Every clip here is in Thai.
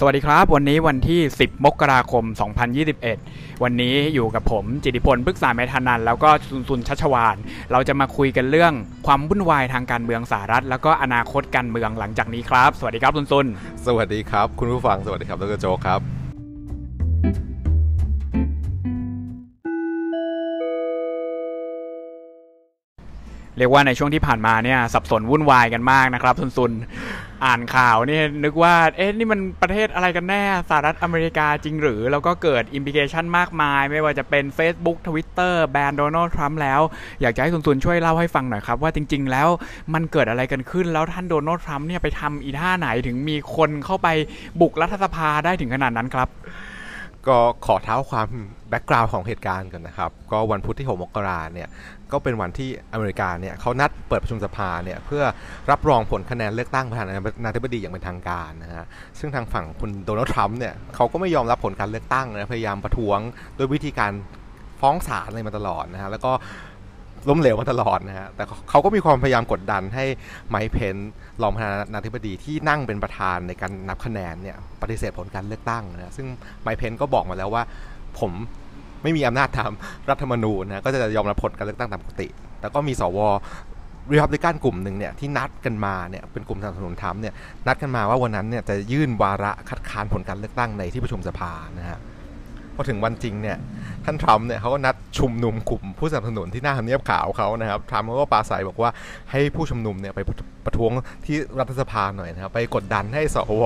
สวัสดีครับ วันนี้วันที่ 10 มกราคม 2021 วันนี้อยู่กับผม จิติพลพฤกษาเมธานัน แล้วก็ซุนซุนชัชวาน เราจะมาคุยกันเรื่องความวุ่นวายทางการเมืองสหรัฐ แล้วก็อนาคตการเมืองหลังจากนี้ครับ สวัสดีครับซุนซุนสวัสดีครับ คุณผู้ฟังสวัสดีครับดรโจกครับเรียกว่าในช่วงที่ผ่านมาเนี่ยสับสนวุ่นวายกันมากนะครับซุนซุน อ่านข่าวนี่นึกว่า เอ๊ะนี่มันประเทศอะไรกันแน่สหรัฐอเมริกาจริงหรือ แล้วก็เกิด implication มากมาย ไม่ว่าจะเป็น Facebook Twitter แบนโดนัลด์ทรัมป์แล้ว อยากจะให้สุนทรช่วยเล่าให้ฟังหน่อยครับ ว่าจริง ๆ แล้วมันเกิดอะไรกันขึ้น แล้วท่านโดนัลด์ทรัมป์เนี่ยไปทำอีท่าไหนถึงมีคนเข้าไปบุกรัฐสภาได้ถึงขนาดนั้นครับ ก็ขอเท้าความ background ของเหตุการณ์กันนะครับ ก็วันพุธที่ 6 มกราเนี่ยก็เป็นวันที่อเมริกาเนี่ยเขานัดเปิดประชุมสภาเนี่ยเพื่อรับรองผลคะแนนเลือกตั้งประธานาธิบดีอย่างเป็นทางการนะฮะซึ่งทางฝั่งคุณโดนัลด์ทรัมป์เนี่ยเขาก็ไม่ยอมรับผลการเลือกตั้งนะพยายามประท้วงด้วยวิธีการฟ้องศาลอะไรมาตลอดนะฮะแล้วก็ ล้มเหลวมาตลอดนะฮะ แต่เขาก็มีความพยายามกดดันให้ไมค์เพนรองประธานาธิบดีที่นั่งเป็นประธานในการนับคะแนนเนี่ยปฏิเสธผลการเลือกตั้งนะซึ่งไมค์เพนก็บอกมาแล้วว่า ผมไม่มีอำนาจทำรัฐธรรมนูญนะก็จะยอมรับผลการเลือกตั้งตามปกติ แต่ก็มีสวรีพับลิกันกลุ่มหนึ่งเนี่ยที่นัดกันมาเนี่ยเป็นกลุ่มสนับสนุนทรัมป์เนี่ยนัดกันมาว่าวันนั้นเนี่ยจะยื่นวาระคัดค้านผลการเลือกตั้งในที่ประชุมสภานะฮะ พอถึงวันจริงเนี่ยท่านทรัมป์เนี่ยเขาก็นัดชุมนุมกลุ่มผู้สนับสนุนที่หน้าทำเนียบขาวเขานะครับทรัมป์เขาก็ปราศัยบอกว่าให้ผู้ชุมนุมเนี่ยไปประท้วงที่รัฐสภาหน่อยนะครับไปกดดันให้สว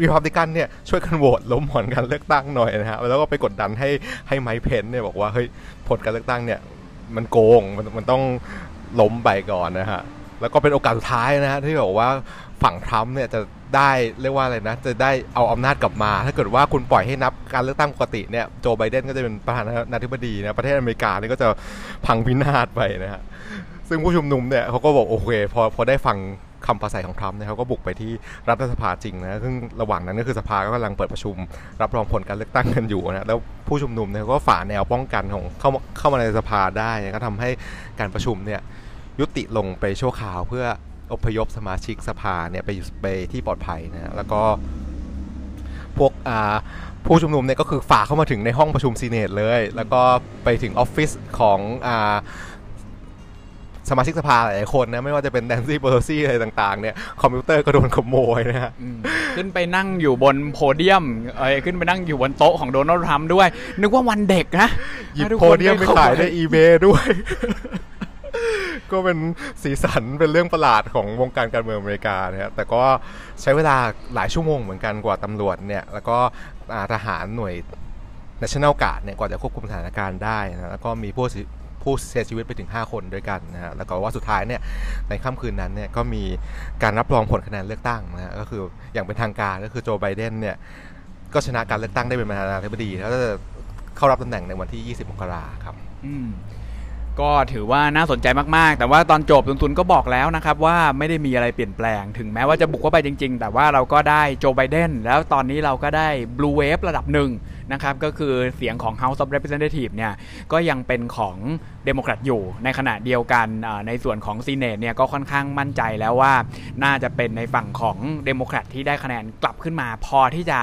รีพับลิกันเนี่ยช่วยกันโหวตล้มผลการเลือกตั้งหน่อยนะฮะแล้วก็ไปกดดันให้ให้ไมค์เพนเนี่ยบอกว่าเฮ้ยผลการเลือกตั้งเนี่ยมันโกงมันมันต้องล้มไปก่อนนะฮะแล้วก็เป็นโอกาสสุดท้ายนะฮะที่บอกว่าฝั่งทรัมป์เนี่ยจะ ได้เรียกว่าอะไรนะ จะได้เอาอำนาจกลับมา ถ้าเกิดว่าคุณปล่อยให้นับการเลือกตั้งปกติเนี่ยโจไบเดนก็จะเป็นประธานาธิบดีนะประเทศอเมริกานี่ก็จะพังพินาศไปนะฮะซึ่งผู้ชุมนุมเนี่ยเขาก็บอกโอเคพอพอได้ฟังคำปราศัยของทรัมป์เนี่ยเขาก็บุกไปที่รัฐสภาจริงนะซึ่งระหว่างนั้นก็คือสภาก็กำลังเปิดประชุม รับรองผลการเลือกตั้งกันอยู่นะแล้วผู้ชุมนุมเนี่ยก็ฝ่าแนวป้องกันของเข้าเข้ามาในสภาได้ก็ทำให้การประชุมเนี่ยยุติลงไปชั่วคราวเพื่อ อพยพสมาชิกสภาเนี่ยไปไปที่ปลอดภัยนะแล้วก็พวกผู้ชุมนุมเนี่ยก็คือฝ่าเข้ามาถึงในห้องประชุมซีเนตเลย แล้วก็ไปถึงออฟฟิศของอาสมาชิกสภาหลายคนนะ ไม่ว่าจะเป็นแดนซี่เบอร์ซี่อะไรต่างๆ เนี่ยคอมพิวเตอร์ก็โดนขโมยนะฮะขึ้นไปนั่งอยู่บนโพเดียมเอ้ยขึ้นไปนั่งอยู่บนโต๊ะของโดนัลด์ทรัมป์ด้วย นึกว่าวันเด็กนะหยิบโพเดียมไปขายในอีเบด้วย ก็เป็นสีสันเป็นเรื่องประหลาดของวงการการเมืองอเมริกานะฮะแต่ก็ใช้เวลาหลายชั่วโมงเหมือนกันกว่าตำรวจเนี่ยแล้วก็ทหารหน่วย National Guard เนี่ยกว่าจะควบคุมสถานการณ์ได้นะแล้วก็มีผู้ผู้เสียชีวิตไปถึง 5 คนด้วยกันนะฮะ แล้วก็ว่าสุดท้ายเนี่ย ในค่ำคืนนั้นเนี่ยก็มีการรับรองผลคะแนนเลือกตั้งนะฮะ ก็คืออย่างเป็นทางการก็คือโจไบเดนเนี่ย ก็ชนะการเลือกตั้งได้เป็นประธานาธิบดี แล้วจะเข้ารับตำแหน่งในวันที่ 20มกราครับ ก็ถือว่าน่าสนใจมากๆ แต่ว่าตอนจบตุนตุนก็บอกแล้วนะครับว่าไม่ได้มีอะไรเปลี่ยนแปลง ถึงแม้ว่าจะบุกเข้าไปจริง ๆ แต่ว่าเราก็ได้โจไบเดนแล้วตอนนี้เราก็ได้บลูเวฟระดับหนึ่งนะครับก็คือเสียงของ House of Representatives เนี่ยก็ยังเป็นของเดโมแครตอยู่ ในขณะเดียวกันในส่วนของ Senate เนี่ยก็ค่อนข้างมั่นใจแล้วว่าน่าจะเป็นในฝั่งของเดโมแครตที่ได้คะแนนกลับขึ้นมาพอที่จะ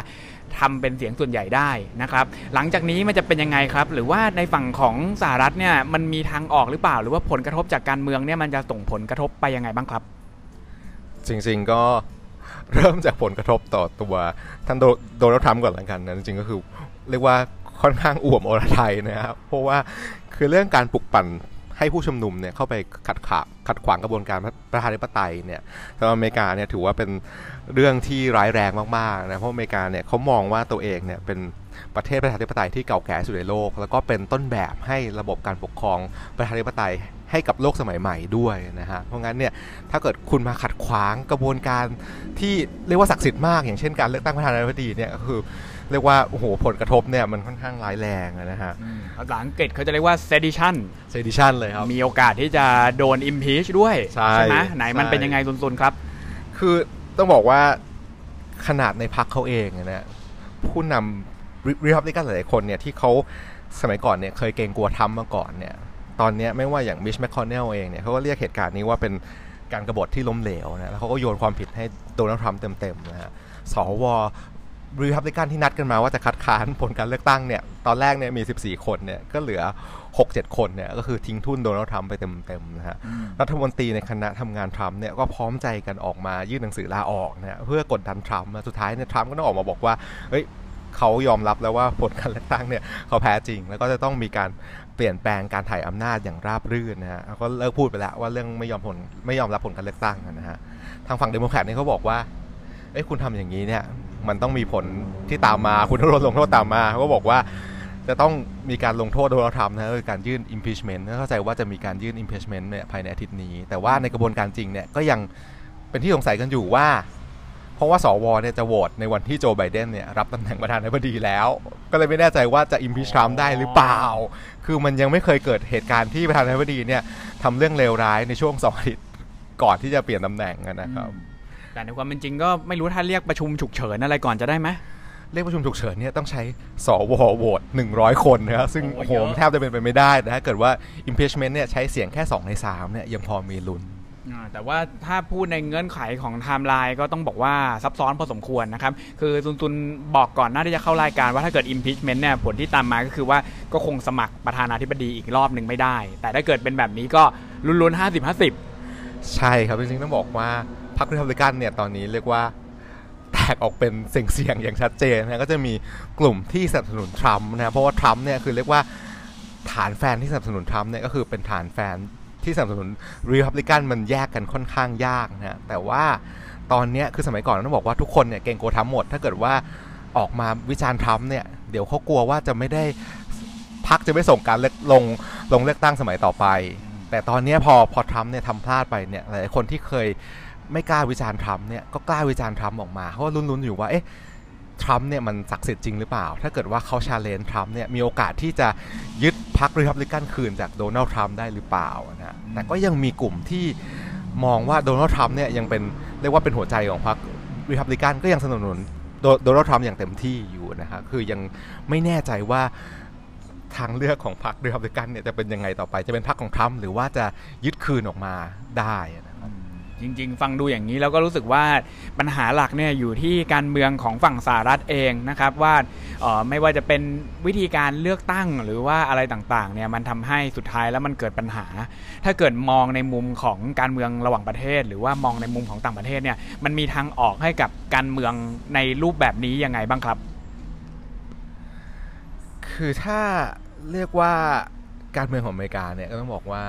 ทำเป็นเสียงส่วนใหญ่ได้นะครับ หลังจากนี้มันจะเป็นยังไงครับ หรือว่าในฝั่งของสหรัฐเนี่ยมันมีทางออกหรือเปล่า หรือว่าผลกระทบจากการเมืองเนี่ยมันจะส่งผลกระทบไปยังไงบ้างครับ จริงๆก็เริ่มจากผลกระทบต่อตัวท่านโดนัลด์ทรัมป์ก่อนละกันนะจริงๆก็คือ เรียกว่าค่อนข้างอ่วมอรไทยนะครับ เพราะว่าคือเรื่องการปลุกปั่น ให้ผู้ชุมนุมเนี่ยเข้าไปขัดขะขัดขวางกระบวนการประชาธิปไตยเนี่ยสำหรับอเมริกาเนี่ยถือว่าเป็นเรื่องที่ร้ายแรงมากๆนะเพราะอเมริกาเนี่ยเขามองว่าตัวเองเนี่ยเป็นประเทศประชาธิปไตยที่เก่าแก่สุดในโลก แล้วก็เป็นต้นแบบให้ระบบการปกครองประชาธิปไตยให้กับโลกสมัยใหม่ด้วยนะฮะ เพราะงั้นเนี่ยถ้าเกิดคุณมาขัดขวางกระบวนการที่เรียกว่าศักดิ์สิทธิ์มาก อย่างเช่นการเลือกตั้งประธานาธิบดีเนี่ยคือ เรียกว่าโอ้โหผลกระทบเนี่ยมันค่อนข้างร้ายแรงนะฮะภาษาอังกฤษเขาจะเรียกว่า sedition sedition เลยครับ มีโอกาสที่จะโดน impeach ด้วย ใช่ไหมไหนมันเป็นยังไงซุนๆครับ คือต้องบอกว่าขนาดในพักเขาเองเนี่ยผู้นำรีพับลิกันหลายคนเนี่ยที่เขาสมัยก่อนเนี่ยเคยเกรงกลัวทำมาก่อนเนี่ยตอนนี้ไม่ว่าอย่างมิชแมคคอนเนลเองเนี่ยเขาก็เรียกเหตุการณ์นี้ว่าเป็นการกรบฏที่ล้มเหลวนะแล้วเขาก็โยนความผิดให้โดนัลด์ทรัมป์เต็มๆนะฮะสว รีพับลิกันที่นัดกันมาว่าจะคัดค้านผลการเลือกตั้งเนี่ย ตอนแรกเนี่ยมี 14 คนเนี่ย ก็เหลือ 6-7 คนเนี่ย ก็คือทิ้งทุนโดนัลด์ทรัมป์ไปเต็มๆนะฮะ รัฐมนตรีในคณะทำงานทรัมป์เนี่ยก็พร้อมใจกันออกมายื่นหนังสือลาออกนะฮะเพื่อกดดันทรัมป์สุดท้ายเนี่ยทรัมป์ก็ต้องออกมาบอกว่า เฮ้ยเขายอมรับแล้วว่าผลการเลือกตั้งเนี่ยเขาแพ้จริง แล้วก็จะต้องมีการเปลี่ยนแปลงการถ่ายอำนาจอย่างราบรื่นนะฮะก็เลิกพูดไปแล้วว่าเรื่องไม่ยอมผลไม่ยอมรับผลการเลือกตั้งนะฮะ ทางฝั่งเดโมแครตเนี่ยเขาบอกว่าเอ้ยคุณทำอย่างนี้เนี่ย มันต้องมีผลที่ตามมาคุณต้องโดนลงโทษตามมาเขาก็บอกว่าจะต้องมีการลงโทษโดนัลด์ทรัมป์นะคือการยื่น impeachment เข้าใจว่าจะมีการยื่น impeachment เนี่ยภายในอาทิตย์นี้ แต่ว่าในกระบวนการจริงเนี่ยก็ยังเป็นที่สงสัยกันอยู่ว่า เพราะว่าสวเนี่ยจะโหวตในวันที่โจไบเดนเนี่ยรับตำแหน่งประธานาธิบดีแล้ว ก็เลยไม่แน่ใจว่าจะ impeach ทรัมป์ได้หรือเปล่า คือมันยังไม่เคยเกิดเหตุการณ์ที่ประธานาธิบดีเนี่ยทำเรื่องเลวร้ายในช่วงสองอาทิตย์ก่อนที่จะเปลี่ยนตำแหน่งนะครับ แต่ในความเป็นจริงก็ไม่รู้ถ้าเรียกประชุมฉุกเฉินอะไรก่อนจะได้ไหมเรียกประชุมฉุกเฉินเนี่ยต้องใช้สวโหวต100 คนนะครับซึ่งโอ้โอ้โหโหเยอะมันแทบจะเป็นไปไม่ได้แต่ถ้าเกิดว่า impeachment เนี่ยใช้เสียงแค่ 2 ใน3เนี่ยยังพอมีลุ้นอ่าแต่ว่าถ้าพูดในเงื่อนไขของไทม์ไลน์ก็ต้องบอกว่าซับซ้อนพอสมควรนะครับ คือตุนตุนบอกก่อนหน้าที่จะเข้ารายการว่าถ้าเกิด impeachment เนี่ยผลที่ตามมาก็คือว่าก็คงสมัครประธานาธิบดีอีกรอบหนึ่งไม่ได้ แต่ถ้าเกิดเป็นแบบนี้ก็ลุ้นๆ50 50 ใช่ครับจริงๆต้องบอกว่าพ รรครีพับลิกันเนี่ยตอนนี้เรียกว่าแตกออกเป็นเสียงๆอย่างชัดเจนนะก็จะมีกลุ่มที่สนับสนุนทรัมป์นะเพราะว่าทรัมป์เนี่ยคือเรียกว่าฐานแฟนที่สนับสนุนทรัมป์เนี่ยก็คือเป็นฐานแฟนที่สนับสนุนรีพับลิกันมันแยกกันค่อนข้างยากนะแต่ว่าตอนนี้คือสมัยก่อนต้องบอกว่าทุกคนเนี่ยเกรงกลัวทรัมป์หมด ถ้าเกิดว่าออกมาวิจารณ์ทรัมป์เนี่ยเดี๋ยวเขากลัวว่าจะไม่ได้พรรคจะไม่ส่งการเลือกลงลงเลือกตั้งสมัยต่อไป แต่ตอนนี้พอพอทรัมป์เนี่ยทำพลาดไปเนี่ยหลายคนที่เคย ไม่กล้าวิจารณ์ทรัมป์เนี่ยก็กล้าวิจารณ์ทรัมป์ออกมาเพราะว่าลุ้นๆอยู่ว่าเอ๊ะทรัมป์เนี่ยมันศักดิ์สิทธิ์จริงหรือเปล่า ถ้าเกิดว่าเขา challenge ทรัมป์เนี่ยมีโอกาสที่จะยึดพรรครีพับลิกันคืนจากโดนัลด์ทรัมป์ได้หรือเปล่านะฮะแต่ก็ยังมีกลุ่มที่มองว่าโดนัลด์ทรัมป์เนี่ยยังเป็นเรียกว่าเป็นหัวใจของพรรครีพับลิกันก็ยังสนับสนุนโดโดนัลด์ทรัมป์อย่างเต็มที่อยู่นะฮะคือยังไม่แน่ใจว่าทางเลือกของพรรครีพับลิกันเนี่ยจะเป็นยังไงต่อไปจะเป็นพรรคของทรัมป์หรือว่าจะยึดคืนออกมาได้นะครับ จริง ๆ ฟังดูอย่างนี้แล้วก็รู้สึกว่าปัญหาหลักเนี่ยอยู่ที่การเมืองของฝั่งสหรัฐเองนะครับว่าออไม่ว่าจะเป็นวิธีการเลือกตั้งหรือว่าอะไรต่างๆเนี่ยมันทำให้สุดท้ายแล้วมันเกิดปัญหา ถ้าเกิดมองในมุมของการเมืองระหว่างประเทศ หรือว่ามองในมุมของต่างประเทศเนี่ยมันมีทางออกให้กับการเมืองในรูปแบบนี้ยังไงบ้างครับ คือถ้าเรียกว่าการเมืองของอเมริกาเนี่ยก็ต้องบอกว่า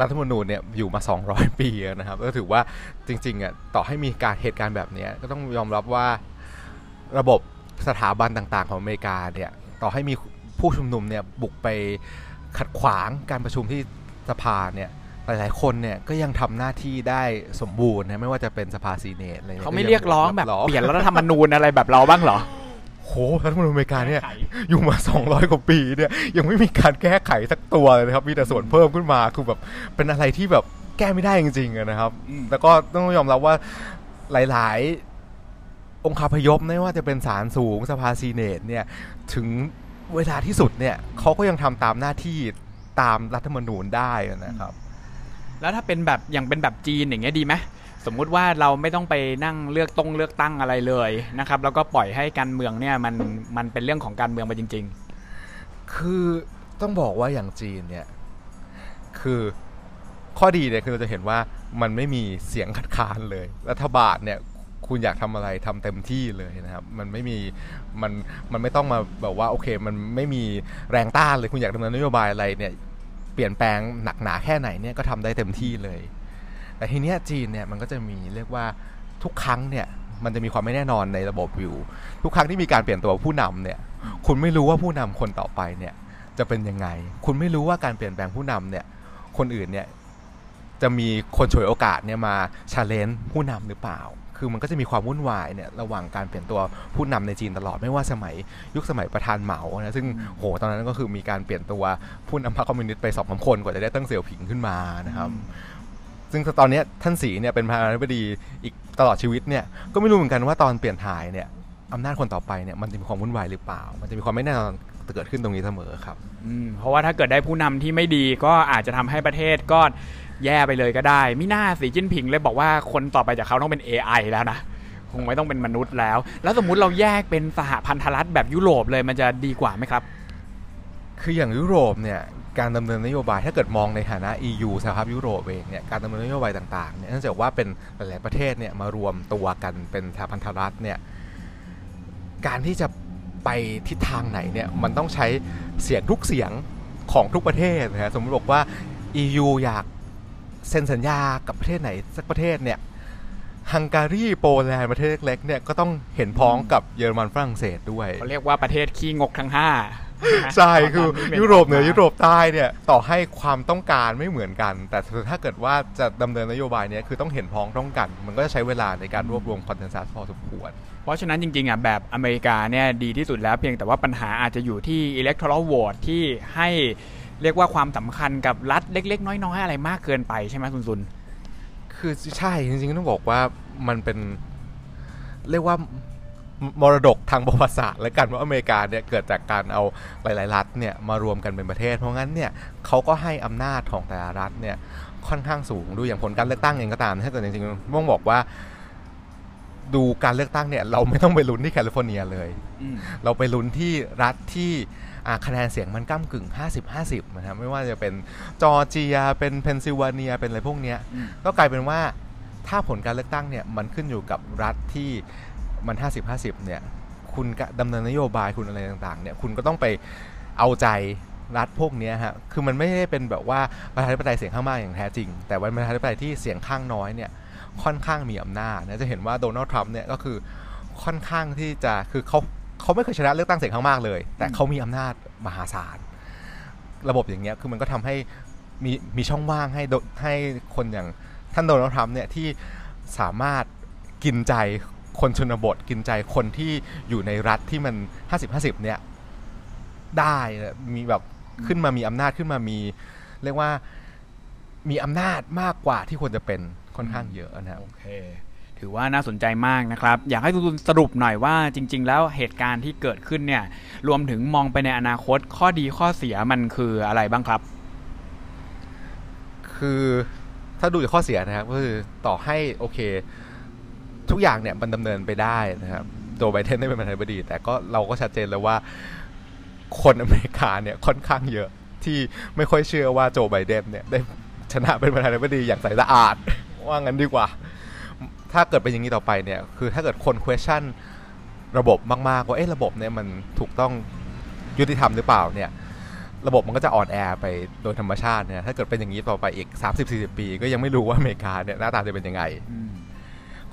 รัฐธรรมนูญเนี่ยอยู่มา 200 ปีแล้วนะครับก็ถือว่าจริงๆอะต่อให้มีการเหตุการณ์แบบเนี้ยก็ต้องยอมรับว่าระบบสถาบันต่างๆ ของอเมริกาเนี่ยต่อให้มีผู้ชุมนุมเนี่ยบุกไปขัดขวางการประชุมที่สภาเนี่ยหลายๆคนเนี่ยก็ยังทำหน้าที่ได้สมบูรณ์นะไม่ว่าจะเป็นสภาซีเนตอะไรนี่เขาไม่เรียกร้องแบบร้เปลี่ยนรัฐธรรมนูญอะไรแบบเราบ้างเหรอ โหรัฐธรรมนูญอเมริกาเนี่ยอยู่มา 200 กว่าปีเนี่ยยังไม่มีการแก้ไขสักตัวเลยนะครับ มีแต่ส่วนเพิ่มขึ้นมาคือแบบเป็นอะไรที่แบบแก้ไม่ได้จริงๆอะนะครับอืมแล้วก็ต้องยอมรับว่าหลาย ๆ องค์คาพยพไม่ว่าจะเป็นศาลสูงสภาซีเนตเนี่ยถึงเวลาที่สุดเนี่ยเขาก็ยังทำตามหน้าที่ตามรัฐธรรมนูญได้นะครับ แล้วถ้าเป็นแบบอย่างเป็นแบบจีนอย่างเงี้ยดีไหม สมมุติว่าเราไม่ต้องไปนั่งเลือกตรงเลือกตั้งอะไรเลยนะครับ แล้วก็ปล่อยให้การเมืองเนี่ยมันมันเป็นเรื่องของการเมืองไปจริง ๆ คือต้องบอกว่าอย่างจีนเนี่ย คือข้อดีเนี่ยคือเราจะเห็นว่ามันไม่มีเสียงคัดค้านเลย รัฐบาลเนี่ยคุณอยากทำอะไรทำเต็มที่เลยนะครับ มันไม่มีมันมันไม่ต้องมาแบบว่าโอเค มันไม่มีแรงต้านเลยคุณอยากดำเนินนโยบายอะไรเนี่ยเปลี่ยนแปลงหนักหนาแค่ไหนเนี่ยก็ทำได้เต็มที่เลย แต่ทีเนี้ยจีนเนี่ยมันก็จะมีเรียกว่าทุกครั้งเนี่ยมันจะมีความไม่แน่นอนในระบบอยู่ ทุกครั้งที่มีการเปลี่ยนตัวผู้นำเนี่ยคุณไม่รู้ว่าผู้นำคนต่อไปเนี่ยจะเป็นยังไง คุณไม่รู้ว่าการเปลี่ยนแปลงผู้นำเนี่ยคนอื่นเนี่ยจะมีคนฉวยโอกาสเนี่ยมาชาเลนจ์ผู้นำหรือเปล่า คือมันก็จะมีความวุ่นวายเนี่ยระหว่างการเปลี่ยนตัวผู้นำในจีนตลอด ไม่ว่าสมัยยุคสมัยประธานเหมานะ ซึ่งโหตอนนั้นก็คือมีการเปลี่ยนตัวผู้นำพรรคคอมมิวนิสต์ไปสองสามคนกว่าจะได้ตั้งเสี่ยวผิงขึ้นมานะครับ ซึ่งตอนเนี้ยท่านสีเนี่ยเป็นประธานาธิบดีอีกตลอดชีวิตเนี่ยก็ไม่รู้เหมือนกันว่าตอนเปลี่ยนถ่ายเนี่ยอำนาจคนต่อไปเนี่ยมันจะมีความวุ่นวายหรือเปล่า มันจะมีความไม่แน่นอนเกิดขึ้นตรงนี้เสมอครับๆอืมเพราะว่าถ้าเกิดได้ผู้นำที่ไม่ดีก็อาจจะทำให้ประเทศก็แย่ไปเลยก็ได้มิน่าสีจิ้นผิงเลยบอกว่าคนต่อไปจากเขาต้องเป็น AI แล้วนะคงไม่ต้องเป็นมนุษย์แล้ว แล้วสมมุติเราแยกเป็นสหพันธรัฐแบบยุโรปเลยมันจะดีกว่าไหมครับ คืออย่างยุโรปเนี่ย การดำเนินนโยบายถ้าเกิดมองในฐานะ EU สหภาพยุโรปเองเนี่ยการดำเนินนโยบายต่างๆเนี่ยเนื่องจากว่าเป็นหลายๆประเทศเนี่ยมารวมตัวกันเป็นสหพันธรัฐเนี่ยการที่จะไปทิศทางไหนเนี่ยมันต้องใช้เสียงทุกเสียงของทุกประเทศนะฮะสมมติบอกว่า EU อยากเซ็นสัญญากับประเทศไหนสักประเทศเนี่ยฮังการีโปแลนด์ประเทศเล็กๆเนี่ยก็ต้องเห็นพ้องกับเยอรมันฝรั่งเศสด้วยเขาเรียกว่าประเทศขี้งกทั้งห้า ใช่คือยุโรปเหนือยุโรปใต้เนี่ยต่อให้ความต้องการไม่เหมือนกัน แต่ถ้าเกิดว่าจะดำเนินนโยบายเนี้ยคือต้องเห็นพ้องต้องกัน มันก็จะใช้เวลาในการรวบรวมคอนเทนแซสพอสมควร เพราะฉะนั้นจริงๆอะแบบอเมริกาเนี่ยดีที่สุดแล้วเพียงแต่ว่าปัญหาอาจจะอยู่ที่ electoral vote ที่ให้เรียกว่าความสำคัญกับรัฐเล็ก ๆ น้อยๆอะไรมากเกินไปใช่ไหมคุณซุนคือใช่จริงๆต้องบอกว่ามันเป็นเรียกว่า มรดกทางประวัติศาสตร์และกันว่าอเมริกาเนี่ยเกิดจากการเอาหลาย ๆ รัฐเนี่ยมารวมกันเป็นประเทศ เพราะงั้นเนี่ยเขาก็ให้อำนาจของแต่ละรัฐเนี่ยค่อนข้างสูงดูอย่างผลการเลือกตั้งเองก็ตามถ้าเกิดจริงๆต้องบอกว่าดูการเลือกตั้งเนี่ยเราไม่ต้องไปลุ้นที่แคลิฟอร์เนียเลย เราไปลุ้นที่รัฐที่คะแนนเสียงมันก้ากึ่ง 50-50 นะครับไม่ว่าจะเป็นจอร์เจีย เป็นเพนซิลเวเนีย เป็นอะไรพวกเนี้ยก็กลายเป็นว่าถ้าผลการเลือกตั้งเนี่ยมันขึ้นอยู่กับรัฐที่ มัน 50-50 เนี่ย คุณดำเนินนโยบายคุณอะไรต่างๆ เนี่ย คุณก็ต้องไปเอาใจรัฐพวกนี้ฮะ คือมันไม่ได้เป็นแบบว่าประชาธิปไตยเสียงข้างมากอย่างแท้จริง แต่ว่าประชาธิปไตยที่เสียงข้างน้อยเนี่ย ค่อนข้างมีอำนาจนะ จะเห็นว่าโดนัลด์ทรัมป์เนี่ยก็คือค่อนข้างที่จะ คือเขาเขาไม่เคยชนะเลือกตั้งเสียงข้างมากเลย แต่เขามีอำนาจมหาศาล ระบบอย่างเงี้ย คือมันก็ทำให้มีมีช่องว่างให้ให้คนอย่างท่านโดนัลด์ทรัมป์เนี่ยที่สามารถกินใจ คนชนบทกินใจคนที่อยู่ในรัฐที่มัน 50-50 เนี่ย ได้มีแบบขึ้นมามีอำนาจขึ้นมามี เรียกว่ามีอำนาจมากกว่าที่ควรจะเป็นค่อนข้างเยอะนะโอเค ถือว่าน่าสนใจมากนะครับ อยากให้คุณสรุปหน่อยว่าจริง ๆ แล้วเหตุการณ์ที่เกิดขึ้นเนี่ย รวมถึงมองไปในอนาคตข้อดีข้อเสียมันคืออะไรบ้างครับ คือถ้าดูจากข้อเสียนะครับก็คือต่อให้โอเค ทุกอย่างเนี่ยมันดำเนินไปได้นะครับโจไบเดนได้เป็นประธานาธิบดี แต่ก็เราก็ชัดเจนแล้วว่าคนอเมริกาเนี่ยค่อนข้างเยอะที่ไม่ค่อยเชื่อว่าโจไบเดนเนี่ยได้ชนะเป็นประธานาธิบดีอย่างใสสะอาด ว่างั้นดีกว่า ถ้าเกิดเป็นอย่างนี้ต่อไปเนี่ย คือถ้าเกิดคน question ระบบมากๆว่าเอ๊ะระบบเนี่ยมันถูกต้องยุติธรรมหรือเปล่าเนี่ย ระบบมันก็จะอ่อนแอไปโดยธรรมชาติเนี่ยถ้าเกิดเป็นอย่างนี้ต่อไปอีก 30-40 ปี ก็ยังไม่รู้ว่าอเมริกาเนี่ยหน้าตาจะเป็นยังไง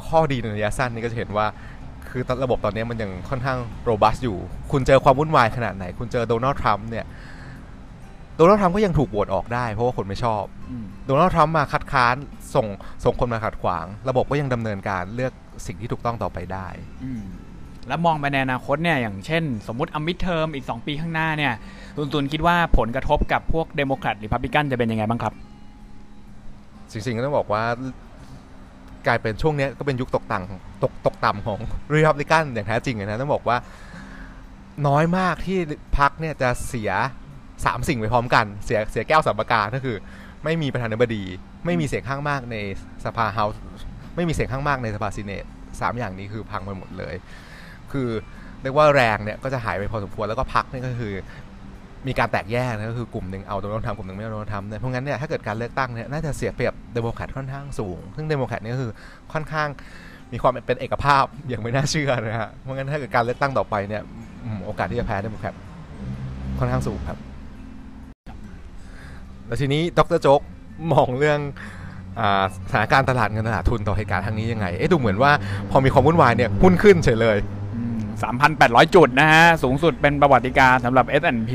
ข้อดีในระยะสั้นนี่ก็จะเห็นว่าคือระบบตอนนี้มันยังค่อนข้างโรบัสอยู่ คุณเจอความวุ่นวายขนาดไหน คุณเจอโดนัลด์ทรัมป์เนี่ยโดนัลด์ทรัมป์ก็ยังถูกโหวตออกได้เพราะว่าคนไม่ชอบโดนัลด์ทรัมป์มาคัดค้านส่งส่งคนมาขัดขวาง ระบบก็ยังดำเนินการเลือกสิ่งที่ถูกต้องต่อไปได้แล้วมองไปในอนาคตเนี่ยอย่างเช่น สมมติอมิดเทอมอีก 2 ปีข้างหน้าเนี่ยตุนตุนคิดว่าผลกระทบกับพวกเดโมแครตหรือรีพับลิกันจะเป็นยังไงบ้างครับจริงๆก็ต้องบอกว่า กลายเป็นช่วงนี้ก็เป็นยุคตกต่ำตกตกต่ำของรีพับลิกันอย่างแท้จริงนะต้องบอกว่าน้อยมากที่พรรคเนี่ยจะเสียสามสิ่งไปพร้อมกัน เสียเสียแก้วสามประการก็คือ ไม่มีประธานาธิบดี ไม่มีเสียงข้างมากในสภา House ไม่มีเสียงข้างมากในสภา Senate สามอย่างนี้คือพังไปหมดเลย คือเรียกว่าแรงเนี่ยก็จะหายไปพอสมควรแล้วก็พรรคนี่ก็คือ มีการแตกแยกนะก็คือกลุ่มหนึ่งเอาโดนัลด์ทรัมป์กลุ่มหนึ่งไม่เอาโดนัลด์ทรัมป์เนี่ยเพราะงั้นเนี่ยถ้าเกิดการเลือกตั้งเนี่ยน่าจะเสียเปรียบเดโมแครตค่อนข้างสูง ซึ่งเดโมแครตนี่ก็คือค่อนข้างมีความเป็นเอกภาพอย่างไม่น่าเชื่อนะฮะเพราะงั้นถ้าเกิดการเลือกตั้งต่อไปเนี่ยโอกาสที่จะแพ้เดโมแครตค่อนข้างสูงครับแล้วทีนี้ดรโจ๊กมองเรื่องสถานการณ์ตลาดเงินตลาดทุนต่อเหตุการณ์ทางนี้ยังไง เอ๊ะดูเหมือนว่าพอมีความวุ่นวายเนี่ยหุ้นขึ้นเฉยเลย 3,800 จุดนะฮะ สูงสุดเป็นประวัติการณ์สำหรับ S&P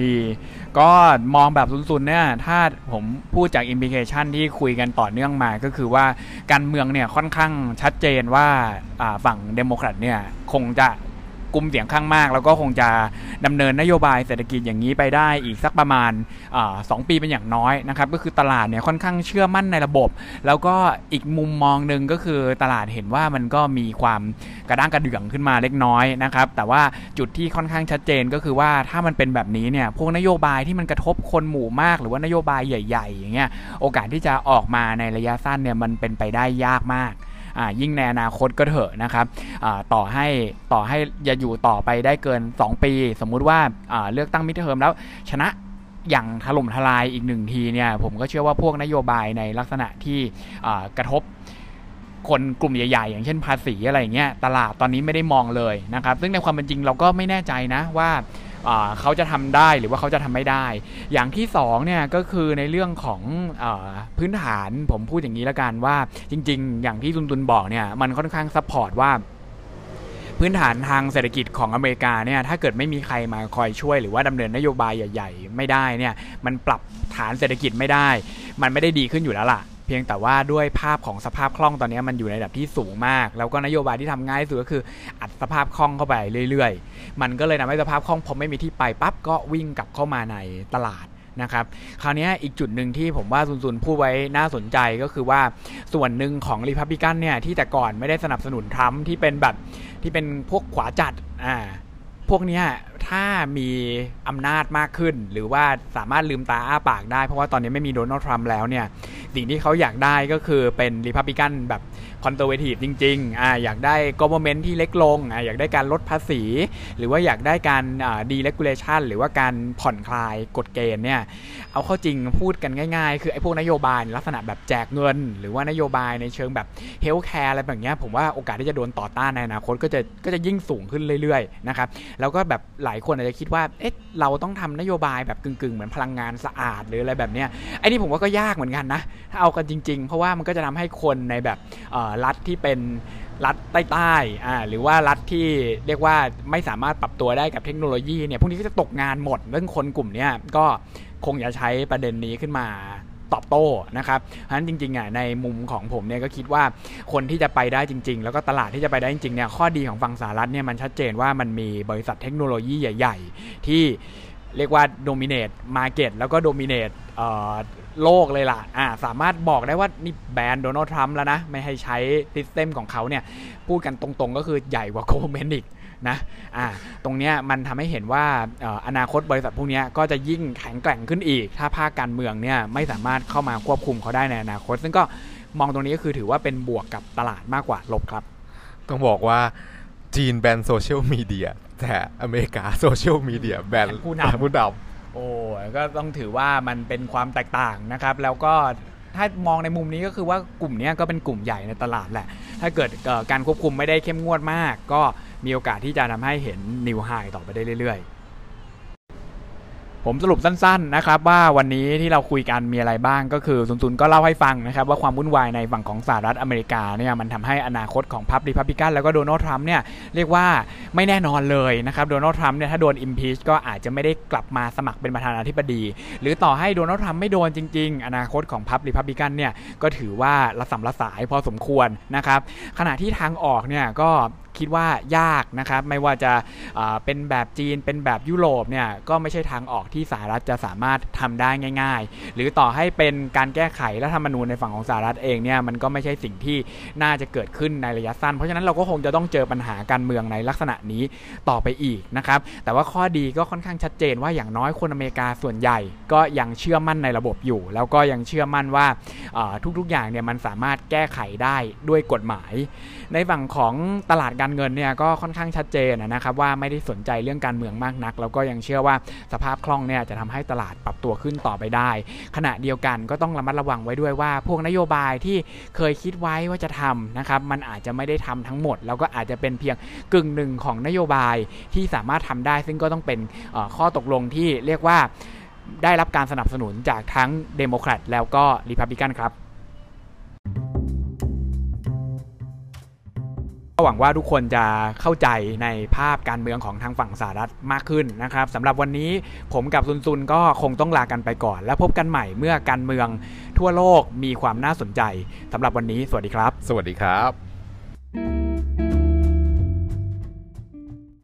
ก็มองแบบสุนๆเนี่ย ถ้าผมพูดจาก implication ที่คุยกันต่อเนื่องมาก็คือว่าการเมืองเนี่ยค่อนข้างชัดเจนว่าฝั่งเดโมแครตเนี่ยคงจะ กลุ่มเสียงข้างมาก แล้วก็คงจะดำเนินนโยบายเศรษฐกิจอย่างนี้ไปได้อีกสักประมาณสองปีเป็นอย่างน้อยนะครับก็คือตลาดเนี่ยค่อนข้างเชื่อมั่นในระบบ แล้วก็อีกมุมมองหนึ่งก็คือตลาดเห็นว่ามันก็มีความกระด้างกระเดื่องขึ้นมาเล็กน้อยนะครับแต่ว่าจุดที่ค่อนข้างชัดเจนก็คือว่าถ้ามันเป็นแบบนี้เนี่ยพวกนโยบายที่มันกระทบคนหมู่มาก หรือว่านโยบายใหญ่ ๆ อย่างเงี้ยโอกาสที่จะออกมาในระยะสั้นเนี่ยมันเป็นไปได้ยากมาก ยิ่งในอนาคตก็เถอะนะครับต่อให้ต่อให้จะอยู่ต่อไปได้เกิน 2 ปี สมมุติว่าเลือกตั้งมิเทอมแล้วชนะอย่างถล่มทลายอีกหนึ่งทีเนี่ยผมก็เชื่อว่าพวกนโยบายในลักษณะที่กระทบคนกลุ่มใหญ่ๆ อย่างเช่นภาษีอะไรเงี้ยตลาดตอนนี้ไม่ได้มองเลยนะครับ ซึ่งในความเป็นจริงเราก็ไม่แน่ใจนะว่า เขาจะทำได้หรือว่าเขาจะทำไม่ได้ อย่างที่2เนี่ยก็คือในเรื่องของอพื้นฐานผมพูดอย่างนี้แล้วกันว่าจริง ๆ อย่างที่ตุนตุนบอกเนี่ยมันค่อนข้าง support ว่าพื้นฐานทางเศรษฐกิจของอเมริกาเนี่ยถ้าเกิดไม่มีใครมาคอยช่วย หรือว่าดำเนินนโยบายใหญ่ ๆ ไม่ได้เนี่ยมันปรับฐานเศรษฐกิจไม่ได้ มันไม่ได้ดีขึ้นอยู่แล้วล่ะ เพียงแต่ว่าด้วยภาพของสภาพคล่องตอนนี้มันอยู่ในระดับที่สูงมาก แล้วก็นโยบายที่ทำง่ายที่สุดก็คืออัดสภาพคล่องเข้าไปเรื่อยๆ มันก็เลยทำให้สภาพคล่องพอไม่มีที่ไปปั๊บก็วิ่งกลับเข้ามาในตลาดนะครับคราวนี้อีกจุดหนึ่งที่ผมว่าซุนซุนพูดไว้น่าสนใจก็คือว่าส่วนหนึ่งของริพับบิกันเนี่ยที่แต่ก่อนไม่ได้สนับสนุนทรัมป์ที่เป็นแบบที่เป็นพวกขวาจัดอ่าพวกนี้ถ้ามีอำนาจมากขึ้น หรือว่าสามารถลืมตาอ้าปากได้ เพราะว่าตอนนี้ไม่มีโดนัลด์ทรัมป์แล้วเนี่ย สิ่งที่เขาอยากได้ก็คือเป็นรีพับลิกันแบบ conservative จริงๆอ่าอยากได้ government ที่เล็กลงอ่าอยากได้การลดภาษี หรือว่าอยากได้การ deregulation หรือว่าการผ่อนคลายกฎเกณฑ์เนี่ยเอาเข้าจริงพูดกันง่ายๆ คือไอ้พวกนโยบายลักษณะแบบแจกเงิน หรือว่านโยบายในเชิงแบบhealthcare อะไรแบบนี้ผมว่าโอกาสที่จะโดนต่อต้านในอนาคตก็จะก็จะยิ่งสูงขึ้นเรื่อยๆนะครับแล้วก็แบบหลายคนอาจจะคิดว่าเอ๊ะเราต้องทำนโยบายแบบกึ่งๆ เหมือนพลังงานสะอาดหรืออะไรแบบนี้ไอ้นี่ผมว่าก็ยากเหมือนกันนะถ้าเอากันจริง ๆ เพราะว่ามันก็จะทำให้คนในแบบรัฐที่เป็นรัฐใต้ๆอ่าหรือว่ารัฐที่เรียกว่าไม่สามารถปรับตัวได้กับเทคโนโลยีเนี่ยพวกนี้ก็จะตกงานหมดเรื่องคนกลุ่มนี้ก็คงจะใช้ประเด็นนี้ขึ้นมาตอบโต้นะครับเพราะฉะนั้นจริงๆอะในมุมของผมเนี่ยก็คิดว่าคนที่จะไปได้จริง ๆ แล้วก็ตลาดที่จะไปได้จริงๆเนี่ยข้อดีของฝั่งสหรัฐเนี่ยมันชัดเจนว่ามันมีบริษัทเทคโนโลยีใหญ่ ๆ ที่ เรียกว่า dominate market แล้วก็ dominate โลกเลยล่ะอ่าสามารถบอกได้ว่านี่แบนโดนัลด์ทรัมป์แล้วนะ ไม่ให้ใช้ system ของเขาเนี่ย พูดกันตรงๆก็คือใหญ่กว่า government อีกนะอ่าตรงเนี้ยมันทำให้เห็นว่าอนาคตบริษัทพวกนี้ก็จะยิ่งแข็งแกร่งขึ้นอีก ถ้าภาคการเมืองเนี่ยไม่สามารถเข้ามาควบคุมเขาได้ในอนาคต ซึ่งก็มองตรงนี้ก็คือถือว่าเป็นบวกกับตลาดมากกว่าลบครับ ต้องบอกว่าจีนแบนโซเชียลมีเดีย แต่อเมริกาโซเชียลมีเดียแบนผู้นำผู้นำโอ้ก็ต้องถือว่ามันเป็นความแตกต่างนะครับ แล้วก็ถ้ามองในมุมนี้ก็คือว่ากลุ่มนี้ก็เป็นกลุ่มใหญ่ในตลาดแหละ ถ้าเกิดการควบคุมไม่ได้เข้มงวดมาก ก็มีโอกาสที่จะทำให้เห็นนิวไฮต่อไปได้เรื่อยๆ ผมสรุปสั้นๆนะครับว่าวันนี้ที่เราคุยกันมีอะไรบ้างก็คือซุนๆก็เล่าให้ฟังนะครับว่าความวุ่นวายในฝั่งของสหรัฐอเมริกาเนี่ยมันทำให้อนาคตของพรรครีพับลิกันแล้วก็โดนัลด์ทรัมป์เนี่ยเรียกว่าไม่แน่นอนเลยนะครับโดนัลด์ทรัมป์เนี่ยถ้าโดนอิมพีชก็อาจจะไม่ได้กลับมาสมัครเป็นประธานาธิบดี หรือต่อให้โดนัลด์ทรัมป์ไม่โดนจริง ๆ อนาคตของพรรครีพับลิกันเนี่ยก็ถือว่าระสำระสายพอสมควรนะครับขณะที่ทางออกเนี่ยก็ คิดว่ายากนะครับ ไม่ว่าจะเป็นแบบจีนเป็นแบบยุโรปเนี่ยก็ไม่ใช่ทางออกที่สหรัฐจะสามารถทำได้ง่าย ๆ หรือต่อให้เป็นการแก้ไขรัฐธรรมนูญในฝั่งของสหรัฐเองเนี่ยมันก็ไม่ใช่สิ่งที่น่าจะเกิดขึ้นในระยะสั้น เพราะฉะนั้นเราก็คงจะต้องเจอปัญหาการเมืองในลักษณะนี้ต่อไปอีกนะครับแต่ว่าข้อดีก็ค่อนข้างชัดเจนว่าอย่างน้อยคนอเมริกาส่วนใหญ่ ก็ยังเชื่อมั่นในระบบอยู่ แล้วก็ยังเชื่อมั่นว่าทุกๆอย่างเนี่ยมันสามารถแก้ไขได้ด้วยกฎหมาย ในฝั่งของตลาดการเงินเนี่ยก็ค่อนข้างชัดเจนนะครับว่าไม่ได้สนใจเรื่องการเมืองมากนัก แล้วก็ยังเชื่อว่าสภาพคล่องเนี่ยจะทำให้ตลาดปรับตัวขึ้นต่อไปได้ ขณะเดียวกันก็ต้องระมัดระวังไว้ด้วยว่า พวกนโยบายที่เคยคิดไว้ว่าจะทำนะครับมันอาจจะไม่ได้ทำทั้งหมด แล้วก็อาจจะเป็นเพียงกึ่งหนึ่งของนโยบายที่สามารถทำได้ ซึ่งก็ต้องเป็นข้อตกลงที่เรียกว่าได้รับการสนับสนุนจากทั้งเดโมแครตแล้วก็รีพับลิกันครับ ก็หวังว่าทุกคนจะเข้าใจในภาพการเมืองของทางฝั่งสหรัฐมากขึ้นนะครับสำหรับวันนี้ผมกับตุนตุนก็คงต้องลากันไปก่อน แล้วพบกันใหม่เมื่อการเมืองทั่วโลกมีความน่าสนใจสำหรับวันนี้ สวัสดีครับ สวัสดีครับ